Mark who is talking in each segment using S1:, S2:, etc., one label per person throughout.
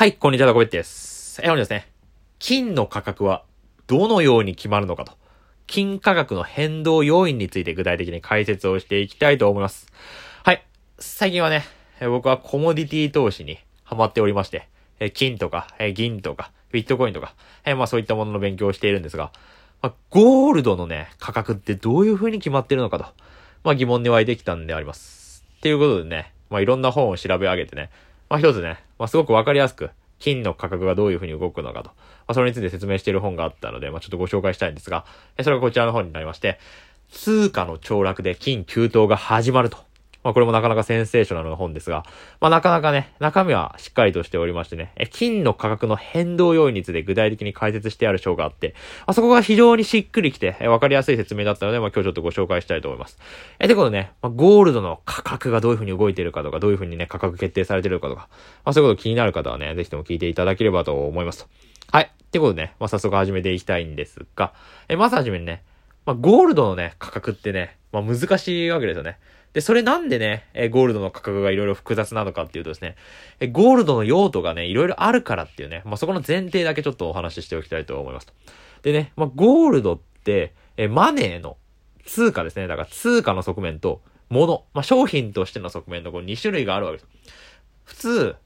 S1: はい、こんにちは、コベッです。え、本日ですね、金の価格はどのように決まるのかと、金価格の変動要因について具体的に解説をしていきたいと思います。はい、最近はね、僕はコモディティ投資にハマっておりまして、金とか、銀とか、ビットコインとか、まあそういったものの勉強をしているんですが、まあ、ゴールドのね、価格ってどういう風に決まってるのかと、まあ疑問に湧いてきたんであります。っていうことでね、まあいろんな本を調べ上げてね、まあ一つね、まあすごくわかりやすく、金の価格がどういうふうに動くのかと、まあそれについて説明している本があったので、まあちょっとご紹介したいんですが、それがこちらの本になりまして、通貨の凋落で金急騰が始まると。まあこれもなかなかセンセーショナルな本ですが、まあなかなかね、中身はしっかりとしておりましてね、え金の価格の変動要因について具体的に解説してある章があって、あそこが非常にしっくりきて、えわかりやすい説明だったので、まあ今日ちょっとご紹介したいと思います。え、てことね、まあゴールドの価格がどういうふうに動いているかとか、どういうふうにね、価格決定されているかとか、まあそういうこと気になる方はね、ぜひとも聞いていただければと思いますと。はい。ってことでね、まあ早速始めていきたいんですが、え、まずはじめにね、まあゴールドのね、価格ってね、まあ難しいわけですよね。で、それなんでね、えゴールドの価格がいろいろ複雑なのかっていうとですね、えゴールドの用途がね、いろいろあるからっていうね、まあ、そこの前提だけちょっとお話ししておきたいと思います。でね、まあ、ゴールドって、えマネーの通貨ですね。だから通貨の側面と、物、まあ、商品としての側面のこの2種類があるわけです。普通、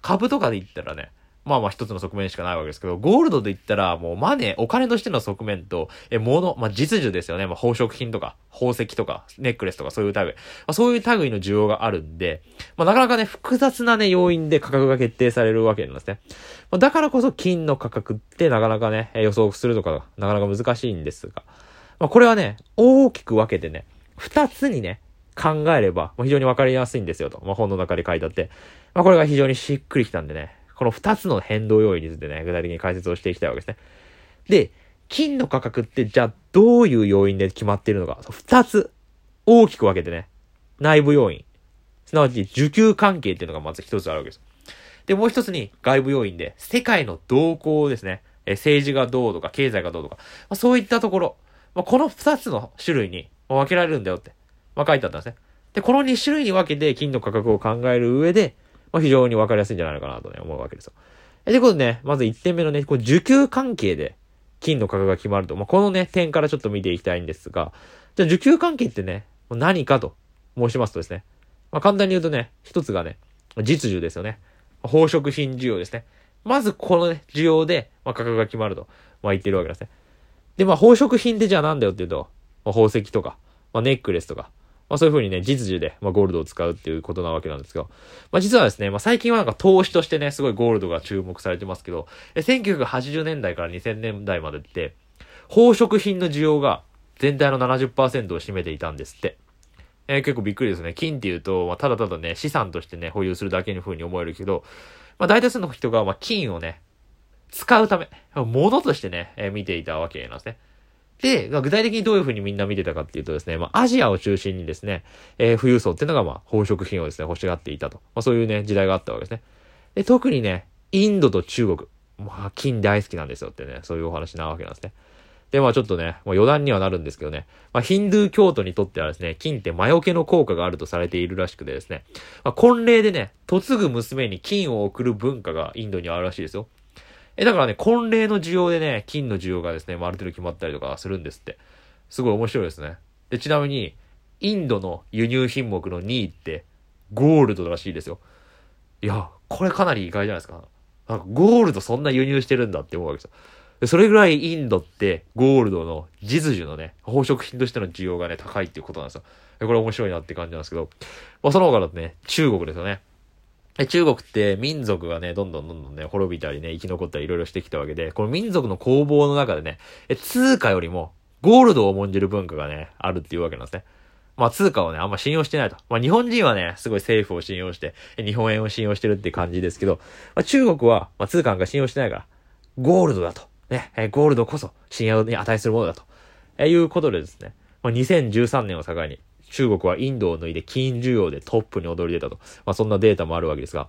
S1: 株とかで言ったらね、まあまあ一つの側面しかないわけですけど、ゴールドで言ったらもうマネー、お金としての側面と、え、物、まあ実需ですよね。まあ宝飾品とか、宝石とか、ネックレスとかそういう類。まあそういう類の需要があるんで、まあなかなかね、複雑なね、要因で価格が決定されるわけなんですね。まあ、だからこそ金の価格ってなかなかね、予想するのかなかなか難しいんですが、まあこれはね、大きく分けてね、二つにね、考えれば、まあ非常にわかりやすいんですよと。まあ本の中で書いてあって、まあこれが非常にしっくりきたんでね、この2つの変動要因についてね、具体的に解説をしていきたいわけですね。で、金の価格ってじゃあどういう要因で決まっているのか、2つ大きく分けてね、内部要因、すなわち需給関係っていうのがまず1つあるわけです。で、もう1つに外部要因で、世界の動向ですね。え政治がどうとか、経済がどうとか、まあ、そういったところ、まあ、この2つの種類に分けられるんだよって、まあ、書いてあったんですね。で、この2種類に分けて金の価格を考える上で、まあ、非常にわかりやすいんじゃないかなとね、思うわけですよ。え、ということでね、まず1点目のね、こう、受給関係で金の価格が決まると。まあ、このね、点からちょっと見ていきたいんですが、じゃあ受給関係ってね、何かと申しますとですね、まあ、簡単に言うとね、一つがね、実需ですよね。宝飾品需要ですね。まずこのね、需要で、まあ、価格が決まると、まあ、言ってるわけですね。で、まあ、宝飾品ってじゃあなんだよっていうと、まあ、宝石とか、まあ、ネックレスとか、まあそういうふうにね、実需で、まあゴールドを使うっていうことなわけなんですけど、まあ実はですね、まあ最近はなんか投資としてね、すごいゴールドが注目されてますけど、1980年代から2000年代までって、宝飾品の需要が全体の70%を占めていたんですって。えー、結構びっくりですね。金っていうと、まあ、ただただね、資産としてね、保有するだけの風に思えるけど、まあ、大多数の人が、まあ、金をね、使うため、物としてね、えー、見ていたわけなんですね。で、具体的にどういうふうにみんな見てたかっていうとですね、まあ、アジアを中心にですね、えー、富裕層っていうのが、まあ、宝飾品をですね、欲しがっていたと。まあ、そういうね、時代があったわけですね。で、特にね、インドと中国。まあ、金大好きなんですよってね、そういうお話なわけなんですね。で、まあちょっとね、まあ、余談にはなるんですけどね、まあヒンドゥー教徒にとってはですね、金って魔除けの効果があるとされているらしくてですね、まあ婚礼でね、嫁ぐ娘に金を送る文化がインドにあるらしいですよ。え、だからね、婚礼の需要でね、金の需要がですね、まあ、ある程度決まったりとかするんですって。すごい面白いですね。で、ちなみに、インドの輸入品目の2位って、ゴールドらしいですよ。いや、これかなり意外じゃないですか。なんかゴールドそんな輸入してるんだって思うわけですよ。でそれぐらいインドってゴールドの実需のね、宝飾品としての需要がね、高いっていうことなんですよ。これ面白いなって感じなんですけど、まあ、その他だとね、中国ですよね。中国って民族がね、どんどんどんどんね、滅びたりね、生き残ったりいろいろしてきたわけで、この民族の攻防の中でね、通貨よりもゴールドを重んじる文化がね、あるっていうわけなんですね。まあ通貨をね、あんま信用してないと。まあ日本人はね、すごい政府を信用して、日本円を信用してるって感じですけど、まあ中国は、まあ通貨なんか信用してないから、ゴールドだと。ね、ゴールドこそ信用に値するものだと。えいうことでですね、まあ2013年を境に、中国はインドを抜いて金需要でトップに躍り出たと。まあそんなデータもあるわけですが、ま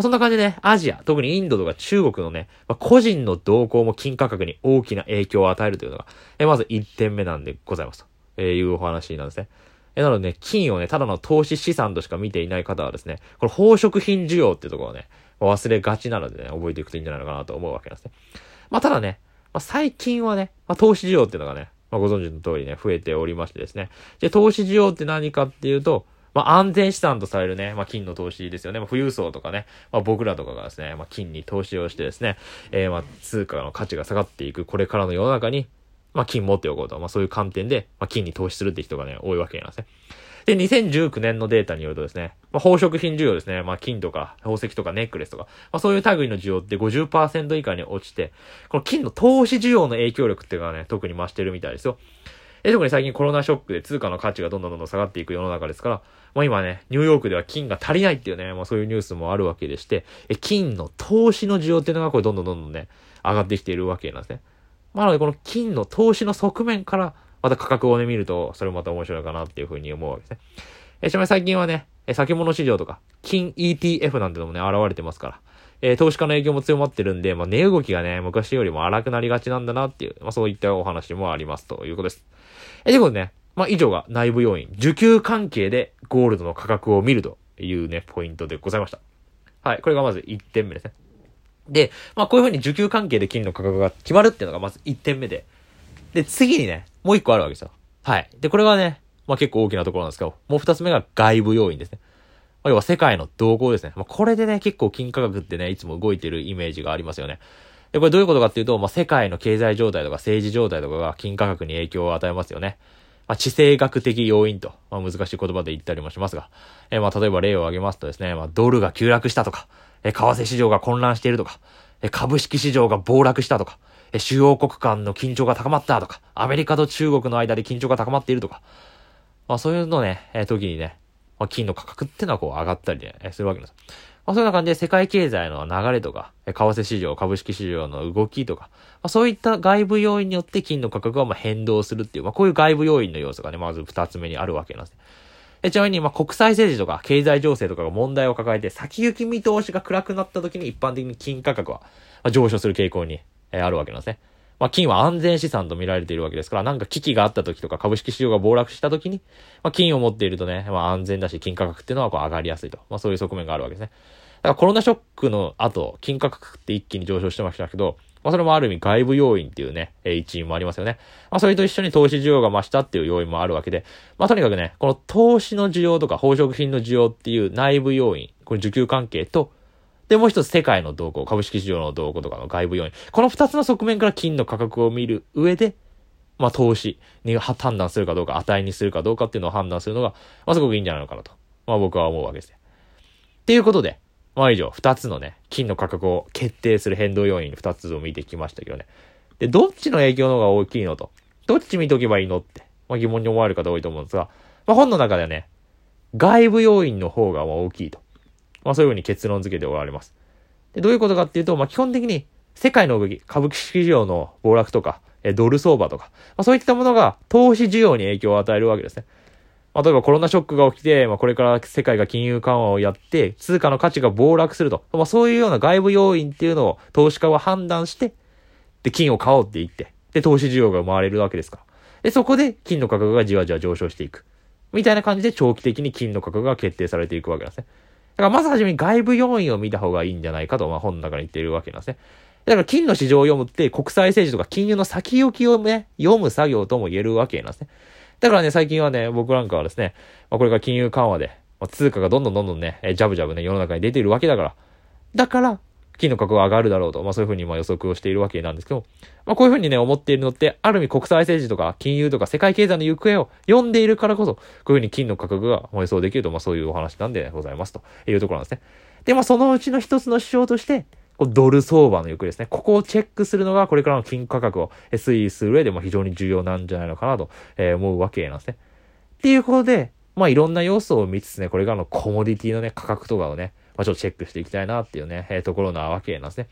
S1: あそんな感じでね、アジア、特にインドとか中国のね、まあ、個人の動向も金価格に大きな影響を与えるというのが、えまず1点目なんでございますと、えいうお話なんですね。えなのでね、金をね、ただの投資資産としか見ていない方はですね、これ宝飾品需要っていうところをね、忘れがちなのでね、覚えていくといいんじゃないのかなと思うわけなんですね。まあ、ただね、まあ、最近はね、まあ、投資需要っていうのがね、まあ、ご存知の通りね、増えておりましてですね。で、投資需要って何かっていうと、まあ、安全資産とされるね、まあ、金の投資ですよね。まあ、富裕層とかね、まあ、僕らとかがですね、まあ、金に投資をしてですね、えー、ま、通貨の価値が下がっていく、これからの世の中に、まあ、金持っておこうと。まあ、そういう観点で、まあ、金に投資するって人がね、多いわけなんですね。で、2019年のデータによるとですね、まあ、宝飾品需要ですね、まあ、金とか宝石とかネックレスとか、まあ、そういう類の需要って50%以下に落ちて、この金の投資需要の影響力っていうのがね、特に増してるみたいですよ。で、特に最近コロナショックで通貨の価値がどんどんどんどん下がっていく世の中ですから、まあ今ね、ニューヨークでは金が足りないっていうね、まあそういうニュースもあるわけでして、え金の投資の需要っていうのがこれどんどんどんどんね、上がってきているわけなんですね。まあなのでこの金の投資の側面から、また価格をね見ると、それもまた面白いかなっていうふうに思うわけですね。え、ちなみに最近はね、え、先物市場とか、金 ETF なんてのもね、現れてますから、え投資家の影響も強まってるんで、まあ、値動きがね、昔よりも荒くなりがちなんだなっていう、まあ、そういったお話もありますということです。え、ということでね、まあ、以上が内部要因、需給関係でゴールドの価格を見るというね、ポイントでございました。はい、これがまず1点目ですね。で、まあ、こういう風に需給関係で金の価格が決まるっていうのがまず1点目で、で、次にね、もう1個あるわけですよ。はい。で、これはね、まあ、結構大きなところなんですけど、もう2つ目が外部要因ですね。まあ、要は世界の動向ですね。まあ、これでね、結構金価格ってね、いつも動いてるイメージがありますよね。で、これどういうことかっていうと、まあ、世界の経済状態とか政治状態とかが金価格に影響を与えますよね。まあ、地政学的要因と、まあ、難しい言葉で言ったりもしますが、えー、まあ、例えば例を挙げますとですね、まあ、ドルが急落したとか、えー、為替市場が混乱しているとか、えー、株式市場が暴落したとか、主要国間の緊張が高まったとか、アメリカと中国の間で緊張が高まっているとか、まあ、そういうのね、え、時にね、まあ、金の価格ってのはこう上がったりね、するわけです。まあ、そういう中で世界経済の流れとか、え為替市場、株式市場の動きとか、まあ、そういった外部要因によって金の価格はまあ変動するっていう、まあ、こういう外部要因の要素がね、まず二つ目にあるわけなんですね。えちなみに、まあ国際政治とか経済情勢とかが問題を抱えて、先行き見通しが暗くなった時に一般的に金価格は上昇する傾向に、えあるわけなんですね。まあ、金は安全資産と見られているわけですから、なんか危機があった時とか株式市場が暴落した時に、まあ、金を持っているとね、まあ、安全だし、金価格っていうのはこう上がりやすいと。まあ、そういう側面があるわけですね。だからコロナショックの後、金価格って一気に上昇してましたけど、まあ、それもある意味外部要因っていうね、え一因もありますよね。まあ、それと一緒に投資需要が増したっていう要因もあるわけで、まあ、とにかくね、この投資の需要とか宝飾品の需要っていう内部要因、これ需給関係と、で、もう一つ世界の動向、株式市場の動向とかの外部要因。この二つの側面から金の価格を見る上で、まあ投資に判断するかどうか、値にするかどうかっていうのを判断するのが、まあすごくいいんじゃないのかなと。まあ僕は思うわけですね。っていうことで、まあ以上、二つのね、金の価格を決定する変動要因二つを見てきましたけどね。で、どっちの影響の方が大きいのと、どっち見とけばいいのって、まあ疑問に思われる方多いと思うんですが、まあ本の中ではね、外部要因の方が大きいと。まあそういうふうに結論付けておられます。で、どういうことかっていうと、まあ基本的に世界の動き、株式市場の暴落とか、えドル相場とか、まあそういったものが投資需要に影響を与えるわけですね。まあ、例えばコロナショックが起きて、まあ、これから世界が金融緩和をやって、通貨の価値が暴落すると。まあ、そういうような外部要因っていうのを投資家は判断して、で、金を買おうって言って、で、投資需要が生まれるわけですから。で、そこで金の価格がじわじわ上昇していく。みたいな感じで長期的に金の価格が決定されていくわけなんですね。だからまずはじめに外部要因を見た方がいいんじゃないかと、まあ本の中に言っているわけなんですね。だから金の市場を読むって国際政治とか金融の先行きをね、読む作業とも言えるわけなんですね。だからね、最近はね、僕なんかはですね、まあ、これから金融緩和で、まあ、通貨がどんどんどんどんねえ、ジャブジャブね、世の中に出ているわけだから、だから、金の価格が上がるだろうと、まあそういうふうにまあ予測をしているわけなんですけど、まあこういうふうにね、思っているのって、ある意味国際政治とか金融とか世界経済の行方を読んでいるからこそ、こういうふうに金の価格が予想できると、まあそういうお話なんでございますというところなんですね。で、まあそのうちの一つの指標として、ドル相場の行方ですね。ここをチェックするのが、これからの金価格を推移する上でも非常に重要なんじゃないのかなと思うわけなんですね。っていうことで、まあいろんな要素を見つつね、これからのコモディティのね、価格とかをね、まあちょっとチェックしていきたいなっていうね、えー、ところなわけなんですね。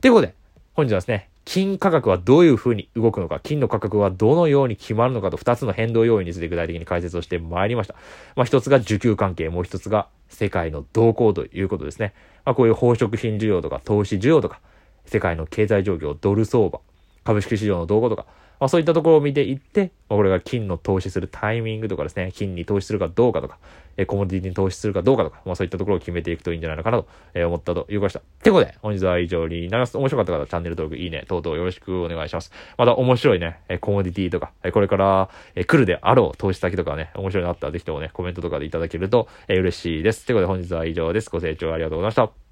S1: ということで、本日はですね、金価格はどういう風に動くのか、金の価格はどのように決まるのかと2つの変動要因について具体的に解説をしてまいりました。まあ1つが需給関係、もう1つが世界の動向ということですね。まあこういう宝飾品需要とか投資需要とか、世界の経済状況、ドル相場、株式市場の動向とか、まあそういったところを見ていって、まあ、これが金の投資するタイミングとかですね、金に投資するかどうかとか、えコモディティに投資するかどうかとか、まあそういったところを決めていくといいんじゃないのかなと、え思ったということでした。てことで、本日は以上になります。面白かった方はチャンネル登録、いいね、等々よろしくお願いします。また面白いね、えコモディティとか、えこれから、え来るであろう投資先とかね、面白いなったらぜひともね、コメントとかでいただけると、え嬉しいです。てことで本日は以上です。ご清聴ありがとうございました。